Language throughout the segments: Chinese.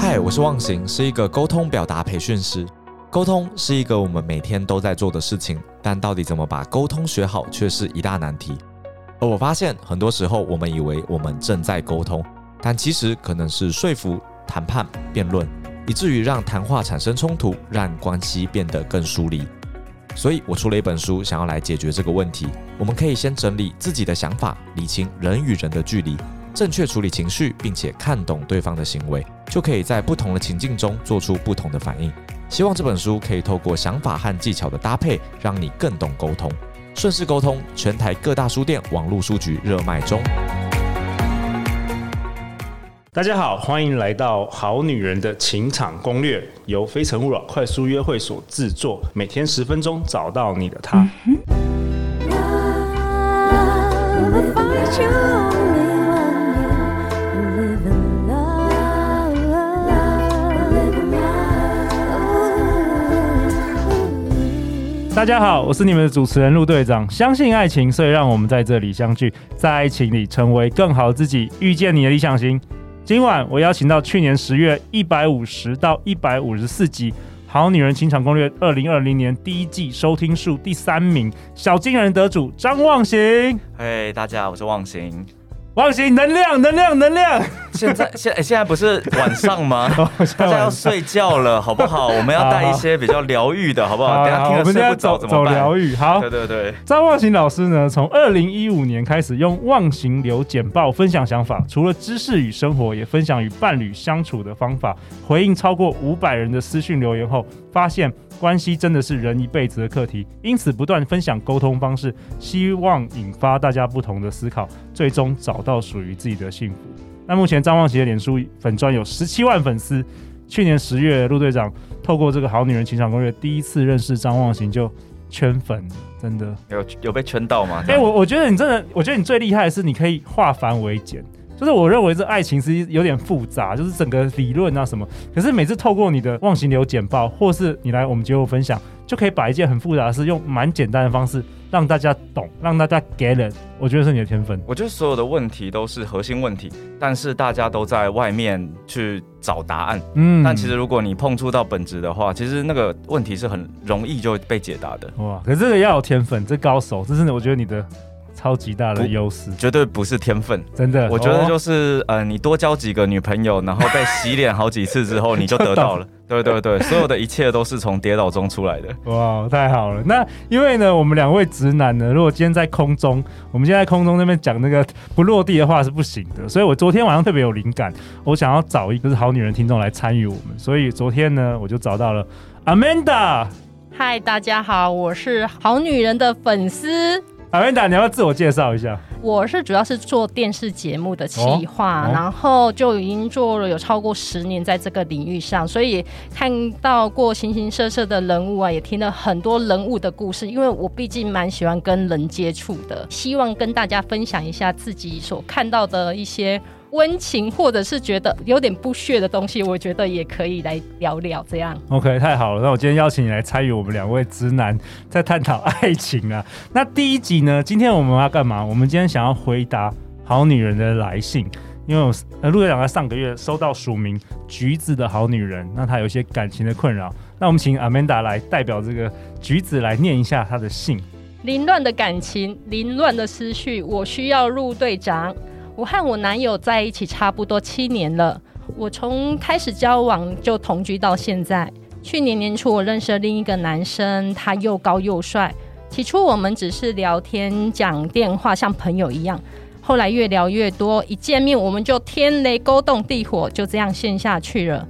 嗨，我是忘形，是一个沟通表达培训师。沟通是一个我们每天都在做的事情，但到底怎么把沟通学好，却是一大难题。而我发现，很多时候我们以为我们正在沟通，但其实可能是说服、谈判、辩论，以至于让谈话产生冲突，让关系变得更疏离。所以我出了一本书，想要来解决这个问题。我们可以先整理自己的想法，理清人与人的距离，正确处理情绪，并且看懂对方的行为，就可以在不同的情境中做出不同的反应。希望这本书可以透过想法和技巧的搭配，让你更懂沟通。顺势沟通，全台各大书店、网络书局热卖中。大家好，欢迎来到《好女人的情场攻略》，由非诚勿扰快速约会所制作，每天十分钟，找到你的他。大家好，我是你们的主持人陆队长。相信爱情，所以让我们在这里相聚，在爱情里成为更好自己，遇见你的理想型。今晚我邀请到去年十月一百五十到一百五十四集《好女人情场攻略》二零二零年第一季收听数第三名小金人得主张望行。嘿，大家好，我是望行。忘形，能量，能量，能量。现在现现在不是晚上吗？大家要睡觉了，好不好？我们要带一些比较疗愈的，好不好？等下听了睡不着怎么办？走疗愈，好。对对对。张忘形老师呢，从二零一五年开始用忘形流简报分享想法，除了知识与生活，也分享与伴侣相处的方法。回应超过五百人的私讯留言后，发现。关系真的是人一辈子的课题，因此不断分享沟通方式，希望引发大家不同的思考，最终找到属于自己的幸福。那目前张忘形的脸书粉专有十七万粉丝。去年十月，陆队长透过这个好女人情场攻略，第一次认识张望行就圈粉，真的有有被圈到吗？哎、欸，我我觉得你真的，我觉得你最厉害的是你可以化繁为简。就是我认为这爱情是有点复杂，就是整个理论啊什么。可是每次透过你的忘形流简报，或是你来我们节目分享，就可以把一件很复杂的事用蛮简单的方式让大家懂，让大家 get it。我觉得是你的天分。我觉得所有的问题都是核心问题，但是大家都在外面去找答案。嗯，但其实如果你碰触到本质的话，其实那个问题是很容易就被解答的。哇，可是这个要有天分，这高手，这是我觉得你的。超级大的优势，绝对不是天分，真的。我觉得就是，哦、呃，你多交几个女朋友，然后被洗脸好几次之后，你就得到了。对对对，所有的一切都是从跌倒中出来的。哇，太好了！那因为呢，我们两位直男呢，如果今天在空中，我们现在空中那边讲那个不落地的话是不行的。所以我昨天晚上特别有灵感，我想要找一个是好女人听众来参与我们。所以昨天呢，我就找到了 Amanda。嗨，大家好，我是好女人的粉丝。阿文达，你要不要自我介绍一下？我是主要是做电视节目的企划，哦哦、然后就已经做了有超过十年在这个领域上，所以看到过形形色色的人物啊，也听了很多人物的故事。因为我毕竟蛮喜欢跟人接触的，希望跟大家分享一下自己所看到的一些。温情，或者是觉得有点不屑的东西，我觉得也可以来聊聊。这样，OK，太好了。那我今天邀请你来参与我们两位直男在探讨爱情啊。那第一集呢，今天我们要干嘛？我们今天想要回答好女人的来信，因为我呃陆队长在上个月收到署名橘子的好女人，那她有一些感情的困扰。那我们请 Amanda 来代表这个橘子来念一下她的信。凌乱的感情，凌乱的思绪，我需要陆队长。我和我男友在一起差不多七年了，我从开始交往就同居到现在。去年年初，我认识了另一个男生，他又高又帅。起初我们只是聊天讲电话，像朋友一样。后来越聊越多，一见面我们就天雷勾动地火，就这样陷下去了。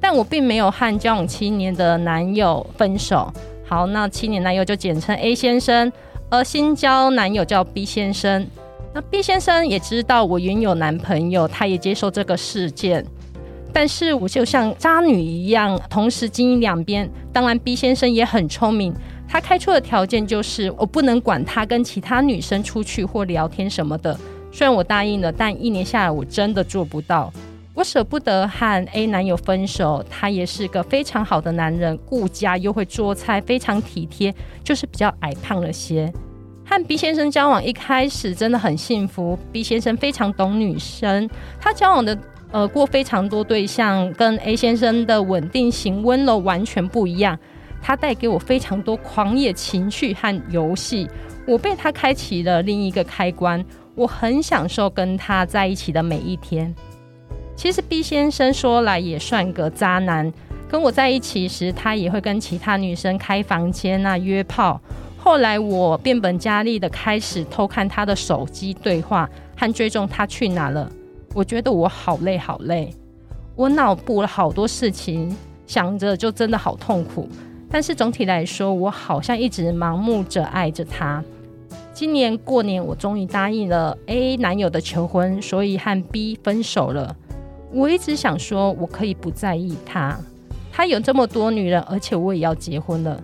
但我并没有和交往七年的男友分手。好，那七年男友就简称 A 先生，而新交男友叫 B 先生。那 B 先生也知道我原有男朋友，他也接受这个事件，但是我就像渣女一样，同时经营两边。当然，B 先生也很聪明，他开出的条件就是我不能管他跟其他女生出去或聊天什么的。虽然我答应了，但一年下来我真的做不到。我舍不得和 A 男友分手，他也是个非常好的男人，顾家又会做菜，非常体贴，就是比较矮胖了些。和 B 先生交往一开始真的很幸福，B 先生非常懂女生，他交往的呃，过非常多对象，跟 A 先生的稳定型温柔完全不一样。他带给我非常多狂野情绪和游戏，我被他开启了另一个开关。我很享受跟他在一起的每一天。其实 B 先生说来也算个渣男，跟我在一起时，他也会跟其他女生开房间啊约炮。后来我变本加厉的开始偷看他的手机对话和追踪他去哪了。我觉得我好累好累，我脑补了好多事情，想着就真的好痛苦。但是总体来说，我好像一直盲目着爱着他。今年过年，我终于答应了 A 男友的求婚，所以和 B 分手了。我一直想说，我可以不在意他，他有这么多女人，而且我也要结婚了。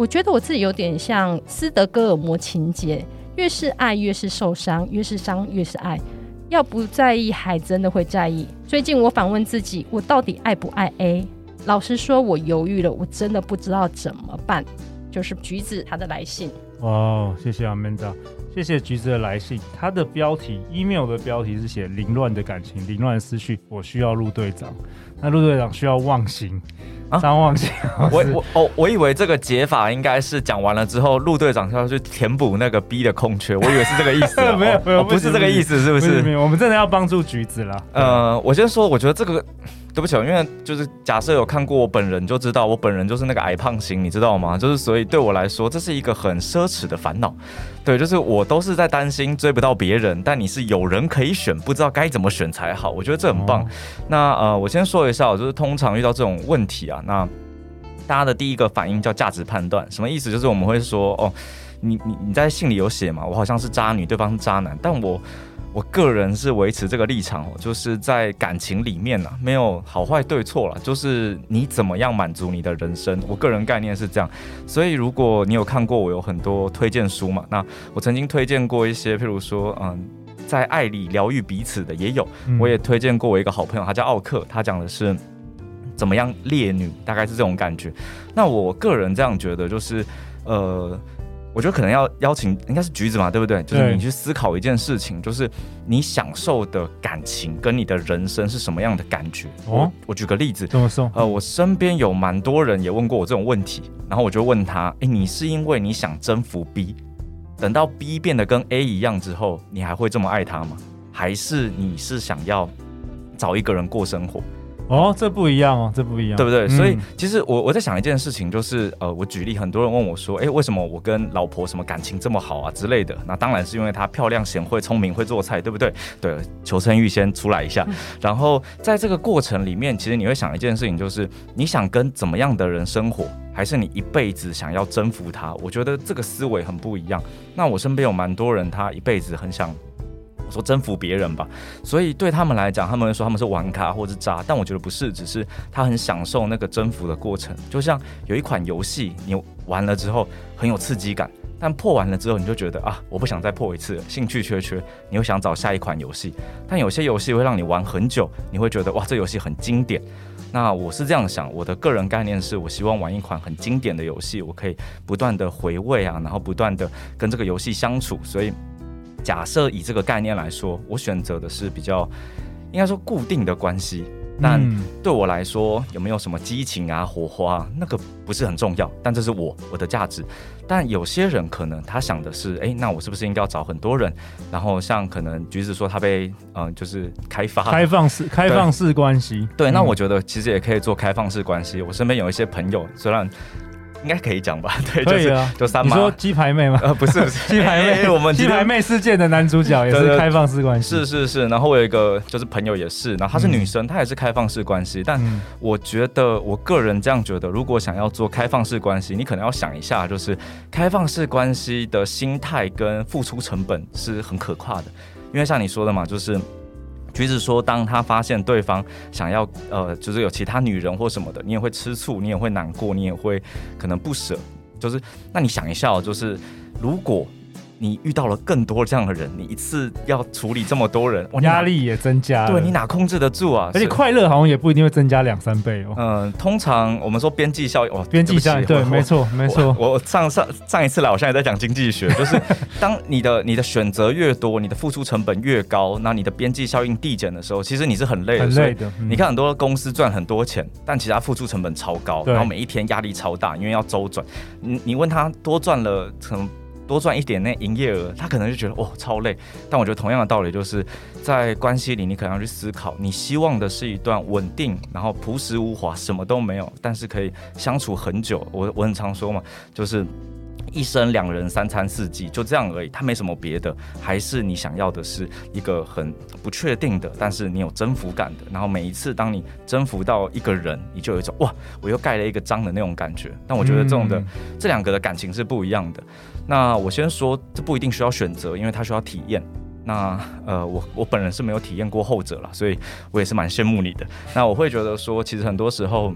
我觉得我自己有点像斯德哥尔摩情节，越是爱越是受伤，越是伤越是爱。要不在意，还真的会在意。最近我反问自己，我到底爱不爱 A？老实说，我犹豫了，我真的不知道怎么办。就是橘子他的来信。哦，谢谢 Amanda，谢谢橘子的来信。他的标题，email 的标题是写凌乱的感情，凌乱的思绪，我需要陆队长。那陆队长需要忘形。张望星，我我哦，我以为这个解法应该是讲完了之后，陆队长要去填补那个 B 的空缺，我以为是这个意思。没有没有，不是这个意思，是不是？我们真的要帮助橘子了。呃，我先说，我觉得这个。对不起，因为就是假设有看过我本人就知道，我本人就是那个矮胖型，你知道吗？就是所以对我来说，这是一个很奢侈的烦恼。对，就是我都是在担心追不到别人，但你是有人可以选，不知道该怎么选才好。我觉得这很棒。哦、那呃，我先说一下，就是通常遇到这种问题啊，那大家的第一个反应叫价值判断，什么意思？就是我们会说，哦，你你你在信里有写嘛，我好像是渣女，对方是渣男，但我。我个人是维持这个立场哦，就是在感情里面呢，没有好坏对错了，就是你怎么样满足你的人生。我个人概念是这样，所以如果你有看过我有很多推荐书嘛，那我曾经推荐过一些，譬如说，嗯，在爱里疗愈彼此的也有，我也推荐过我一个好朋友，他叫奥克，他讲的是怎么样烈女，大概是这种感觉。那我个人这样觉得，就是呃。我觉得可能要邀请，应该是橘子嘛，对不对？就是你去思考一件事情，就是你享受的感情跟你的人生是什么样的感觉。哦，我，我举个例子，怎么说？呃，我身边有蛮多人也问过我这种问题，然后我就问他，诶，你是因为你想征服 B，等到 B 变得跟 A 一样之后，你还会这么爱他吗？还是你是想要找一个人过生活？哦，这不一样哦，这不一样，对不对？嗯、所以其实我我在想一件事情，就是呃，我举例，很多人问我说，哎，为什么我跟老婆什么感情这么好啊之类的？那当然是因为她漂亮、贤惠、聪明、会做菜，对不对？对，求生欲先出来一下。嗯、然后在这个过程里面，其实你会想一件事情，就是你想跟怎么样的人生活，还是你一辈子想要征服他？我觉得这个思维很不一样。那我身边有蛮多人，他一辈子很想。说征服别人吧，所以对他们来讲，他们会说他们是玩咖或者渣，但我觉得不是，只是他很享受那个征服的过程。就像有一款游戏，你玩了之后很有刺激感，但破完了之后你就觉得啊，我不想再破一次，兴趣缺缺，你又想找下一款游戏。但有些游戏会让你玩很久，你会觉得哇，这游戏很经典。那我是这样想，我的个人概念是我希望玩一款很经典的游戏，我可以不断的回味啊，然后不断的跟这个游戏相处，所以。假设以这个概念来说，我选择的是比较应该说固定的关系，但对我来说有没有什么激情啊、火花，那个不是很重要。但这是我我的价值。但有些人可能他想的是，哎，那我是不是应该要找很多人？然后像可能橘子说他被嗯、呃，就是开发开放式开放式关系。对，那我觉得其实也可以做开放式关系。我身边有一些朋友，虽然。应该可以讲吧？对，就是啊。就三妈，你说鸡排妹吗？呃，不是，鸡排妹，我们鸡排妹事件的男主角也是开放式关系。是是是，然后我有一个就是朋友也是，然后她是女生，她也是开放式关系。但我觉得，我个人这样觉得，如果想要做开放式关系，你可能要想一下，就是开放式关系的心态跟付出成本是很可怕的，因为像你说的嘛，就是。橘子说，当他发现对方想要呃，就是有其他女人或什么的，你也会吃醋，你也会难过，你也会可能不舍。就是，那你想一下，就是如果你遇到了更多这样的人，你一次要处理这么多人，压力也增加。对，你哪控制得住啊？而且快乐好像也不一定会增加两三倍哦。嗯，通常我们说边际效应哦，边际效应对，没错没错。我上上上一次来，我现在在讲经济学，就是当你的你的选择越多，你的付出成本越高，那你的边际效应递减的时候，其实你是很累的。很累的。你看很多公司赚很多钱，但其实他付出成本超高，然后每一天压力超大，因为要周转。你你问他多赚了可能。多赚一点那营业额，他可能就觉得哦超累。但我觉得同样的道理，就是在关系里，你可能要去思考，你希望的是一段稳定，然后朴实无华，什么都没有，但是可以相处很久。我我很常说嘛，就是一生两人三餐四季就这样而已，他没什么别的。还是你想要的是一个很不确定的，但是你有征服感的。然后每一次当你征服到一个人，你就有一种哇，我又盖了一个章的那种感觉。但我觉得这种的、这两个的感情是不一样的。那我先说，这不一定需要选择，因为它需要体验。那呃，我我本人是没有体验过后者了，所以我也是蛮羡慕你的。那我会觉得说，其实很多时候，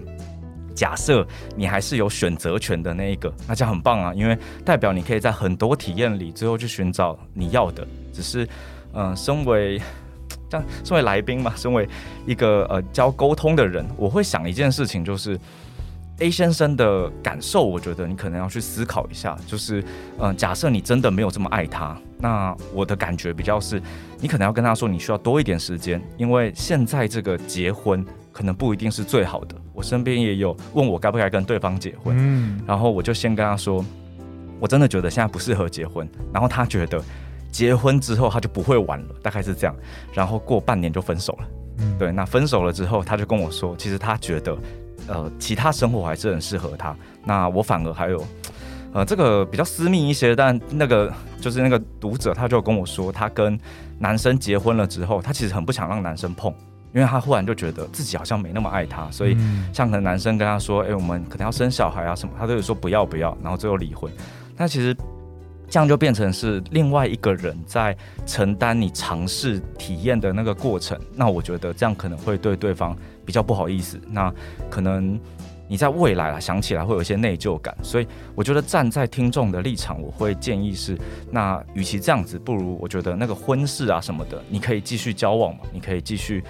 假设你还是有选择权的那一个，那这样很棒啊，因为代表你可以在很多体验里，最后去寻找你要的。只是，嗯、身为这样，身为来宾嘛，身为一个呃教沟通的人，我会想一件事情，就是。A 先生的感受，我觉得你可能要去思考一下。就是，嗯、呃，假设你真的没有这么爱他，那我的感觉比较是，你可能要跟他说，你需要多一点时间，因为现在这个结婚可能不一定是最好的。我身边也有问我该不该跟对方结婚，嗯，然后我就先跟他说，我真的觉得现在不适合结婚。然后他觉得结婚之后他就不会玩了，大概是这样。然后过半年就分手了，嗯，对。那分手了之后，他就跟我说，其实他觉得。呃，其他生活还是很适合他。那我反而还有，呃，这个比较私密一些，但那个就是那个读者，他就跟我说，他跟男生结婚了之后，他其实很不想让男生碰，因为他忽然就觉得自己好像没那么爱他，所以像可能男生跟他说，哎、欸，我们可能要生小孩啊什么，他都有说不要不要，然后最后离婚。那其实这样就变成是另外一个人在承担你尝试体验的那个过程。那我觉得这样可能会对对方。比较不好意思，那可能你在未来啊想起来会有一些内疚感，所以我觉得站在听众的立场，我会建议是，那与其这样子，不如我觉得那个婚事啊什么的，你可以继续交往嘛，你可以继续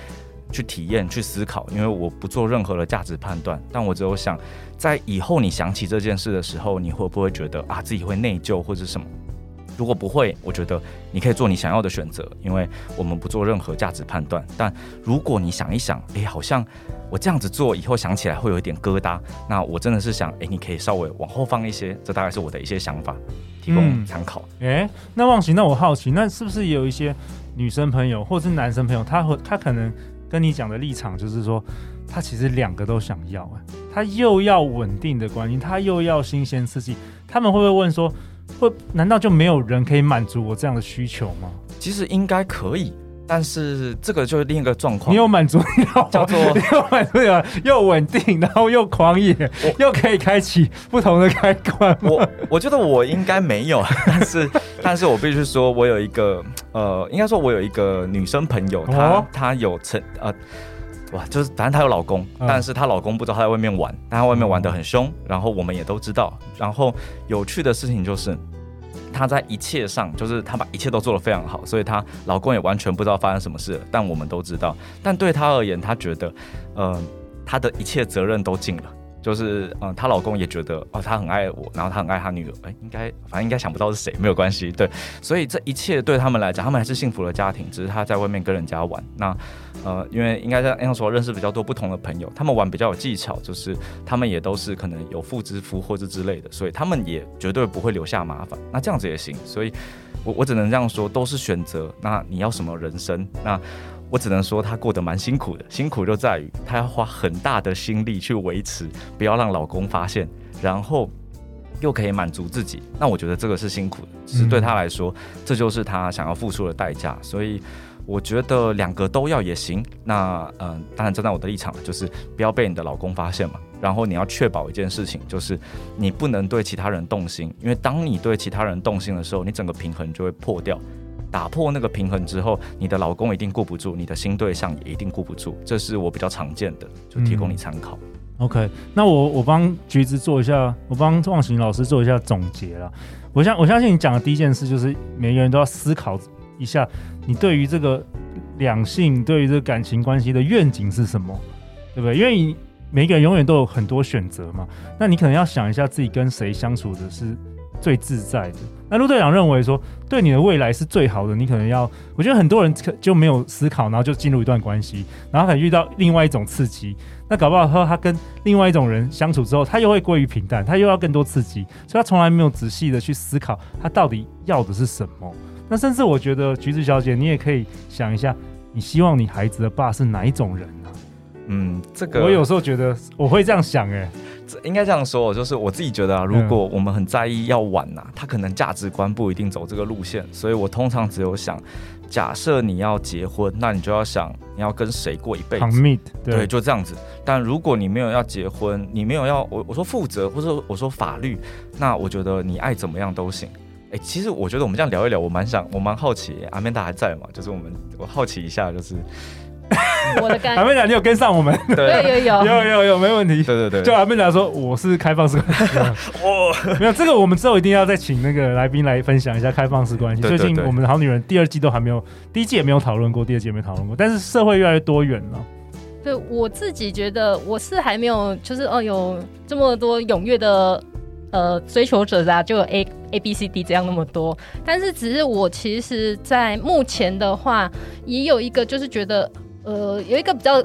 去体验、去思考，因为我不做任何的价值判断，但我只有想，在以后你想起这件事的时候，你会不会觉得啊自己会内疚或者什么？如果不会，我觉得你可以做你想要的选择，因为我们不做任何价值判断。但如果你想一想，诶，好像我这样子做以后想起来会有一点疙瘩，那我真的是想，诶，你可以稍微往后放一些，这大概是我的一些想法，提供参考。诶、那忘形，那我好奇，那是不是也有一些女生朋友或是男生朋友，他会他可能跟你讲的立场就是说，他其实两个都想要，啊，他又要稳定的关系，他又要新鲜刺激，他们会不会问说？会？难道就没有人可以满足我这样的需求吗？其实应该可以，但是这个就是另一个状况。你有满足你叫做 你有满足了，又稳定，然后又狂野，又可以开启不同的开关。我我觉得我应该没有，但是但是我必须说，我有一个呃，应该说我有一个女生朋友，她、哦、她有成呃。哇，就是反正她有老公，嗯，但是她老公不知道她在外面玩，但她外面玩的很凶，然后我们也都知道。然后有趣的事情就是，她在一切上，就是她把一切都做得非常好，所以她老公也完全不知道发生什么事了，但我们都知道。但对她而言，她觉得，呃，她的一切责任都尽了。就是嗯，她老公也觉得哦，她很爱我，然后她很爱她女儿，哎，应该反正应该想不到是谁，没有关系，对，所以这一切对他们来讲，他们还是幸福的家庭，只是她在外面跟人家玩。那呃，因为应该在那时候认识比较多不同的朋友，他们玩比较有技巧，就是他们也都是可能有妇之夫或者之类的，所以他们也绝对不会留下麻烦。那这样子也行，所以我我只能这样说，都是选择。那你要什么人生？那。我只能说她过得蛮辛苦的，辛苦就在于她要花很大的心力去维持，不要让老公发现，然后又可以满足自己。那我觉得这个是辛苦的，只是对她来说，这就是她想要付出的代价。所以我觉得两个都要也行。那嗯，当然站在我的立场，就是不要被你的老公发现嘛。然后你要确保一件事情，就是你不能对其他人动心，因为当你对其他人动心的时候，你整个平衡就会破掉。打破那个平衡之后，你的老公一定顾不住，你的新对象也一定顾不住，这是我比较常见的，就提供你参考。OK，那我我帮橘子做一下，我帮忘形老师做一下总结了。我相我相信你讲的第一件事就是每个人都要思考一下，你对于这个两性、对于这个感情关系的愿景是什么，对不对？因为每个人永远都有很多选择嘛，那你可能要想一下自己跟谁相处的是最自在的。那陆队长认为说，对你的未来是最好的，你可能要，我觉得很多人就没有思考，然后就进入一段关系，然后可能遇到另外一种刺激，那搞不好说他跟另外一种人相处之后，他又会归于平淡，他又要更多刺激，所以他从来没有仔细的去思考他到底要的是什么。那甚至我觉得橘子小姐，你也可以想一下，你希望你孩子的爸是哪一种人呢？嗯，这个我有时候觉得我会这样想，欸，哎。应该这样说，就是我自己觉得啊，如果我们很在意要晚呐、啊，他可能价值观不一定走这个路线，所以我通常只有想，假设你要结婚，那你就要想你要跟谁过一辈子，Commit，对，对，就这样子。但如果你没有要结婚，你没有要我我说负责，或者我说法律，那我觉得你爱怎么样都行。哎，其实我觉得我们这样聊一聊，我蛮想，我蛮好奇，阿曼达还在吗？就是我们我好奇一下，就是。我的感，阿妹长，你有跟上我们？对，有有有有有，没问题。对对对，就阿妹达说我是开放式关系。哦，没有这个，我们之后一定要再请那个来宾来分享一下开放式关系。最近我们的好女人第二季都还没有，第一季也没有讨论过，第二季也没讨论过。但是社会越来越多元了。对，我自己觉得我是还没有，就是哦，有这么多踊跃的呃追求者啊，就有 A A B C D 这样那么多。但是只是我其实，在目前的话，也有一个就是觉得。呃，有一个比较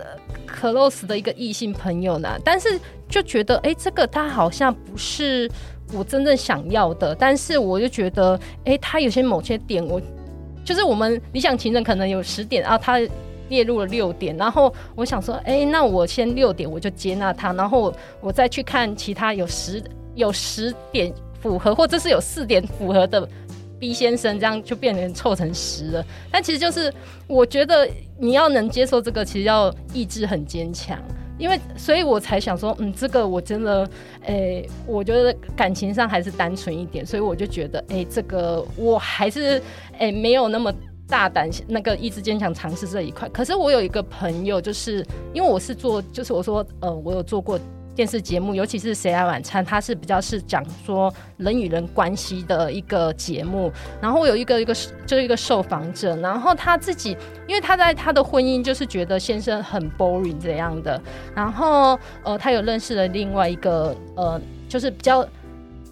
close 的一个异性朋友呢，但是就觉得，哎、这个他好像不是我真正想要的。但是我就觉得，哎、他有些某些点，我就是我们理想情人可能有十点啊，他列入了六点，然后我想说，哎、那我先六点我就接纳他，然后我再去看其他有十有十点符合，或者是有四点符合的。B 先生这样就变成凑成十了，但其实就是我觉得你要能接受这个，其实要意志很坚强，因为所以我才想说，嗯，这个我真的，诶、我觉得感情上还是单纯一点，所以我就觉得，诶、这个我还是诶、没有那么大胆，那个意志坚强尝试这一块。可是我有一个朋友，就是因为我是做，就是我说，呃，我有做过。电视节目，尤其是《谁来晚餐》，它是比较是讲说人与人关系的一个节目。然后有一个一个就是一个受访者，然后他自己，因为他在他的婚姻就是觉得先生很 boring 这样的。然后呃，他有认识了另外一个呃，就是比较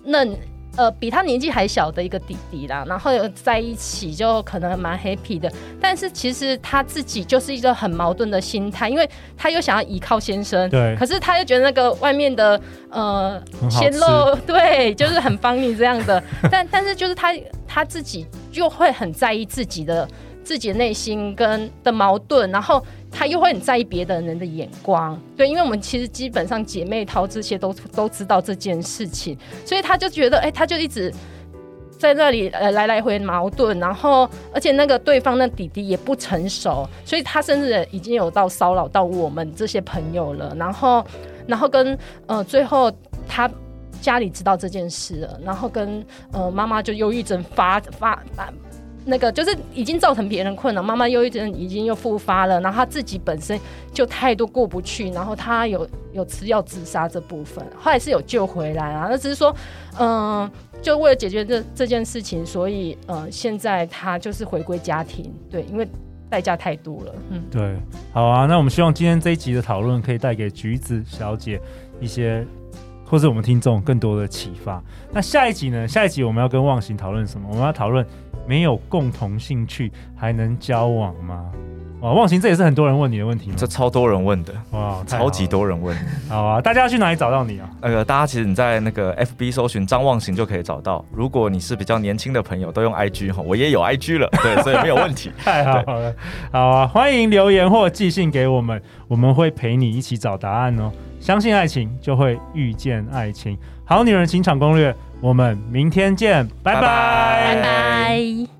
嫩。呃，比他年纪还小的一个弟弟啦，然后有在一起就可能蛮 happy 的，但是其实他自己就是一个很矛盾的心态，因为他又想要依靠先生，对，可是他又觉得那个外面的呃鲜肉，对，就是很帮你这样的，但但是就是他他自己就会很在意自己的自己的内心跟的矛盾，然后。他又会很在意别的人的眼光，对，因为我们其实基本上姐妹淘这些都都知道这件事情，所以他就觉得，哎、他就一直在那里呃来来回矛盾，然后而且那个对方那弟弟也不成熟，所以他甚至已经有到骚扰到我们这些朋友了，然后然后跟呃最后他家里知道这件事了，然后跟呃妈妈就忧郁症发发。发那个就是已经造成别人困扰，妈妈忧郁症已经又复发了，然后他自己本身就太多过不去，然后他有有吃药自杀这部分，后来是有救回来啊，那只是说，嗯、呃，就为了解决这这件事情，所以呃，现在他就是回归家庭，对，因为代价太多了，嗯，对，好啊，那我们希望今天这一集的讨论可以带给橘子小姐一些，或是我们听众更多的启发。那下一集呢？下一集我们要跟忘形讨论什么？我们要讨论。没有共同兴趣还能交往吗？哇，忘形，这也是很多人问你的问题吗？这超多人问的，哇，超级多人问。好啊，大家要去哪里找到你啊？那个，大家其实你在那个 FB 搜寻张忘形就可以找到。如果你是比较年轻的朋友，都用 IG 哈，我也有 IG 了，对，所以没有问题。太好了，好啊，欢迎留言或寄信给我们，我们会陪你一起找答案哦。相信爱情，就会遇见爱情。好女人情场攻略。我们明天见，拜拜，拜拜。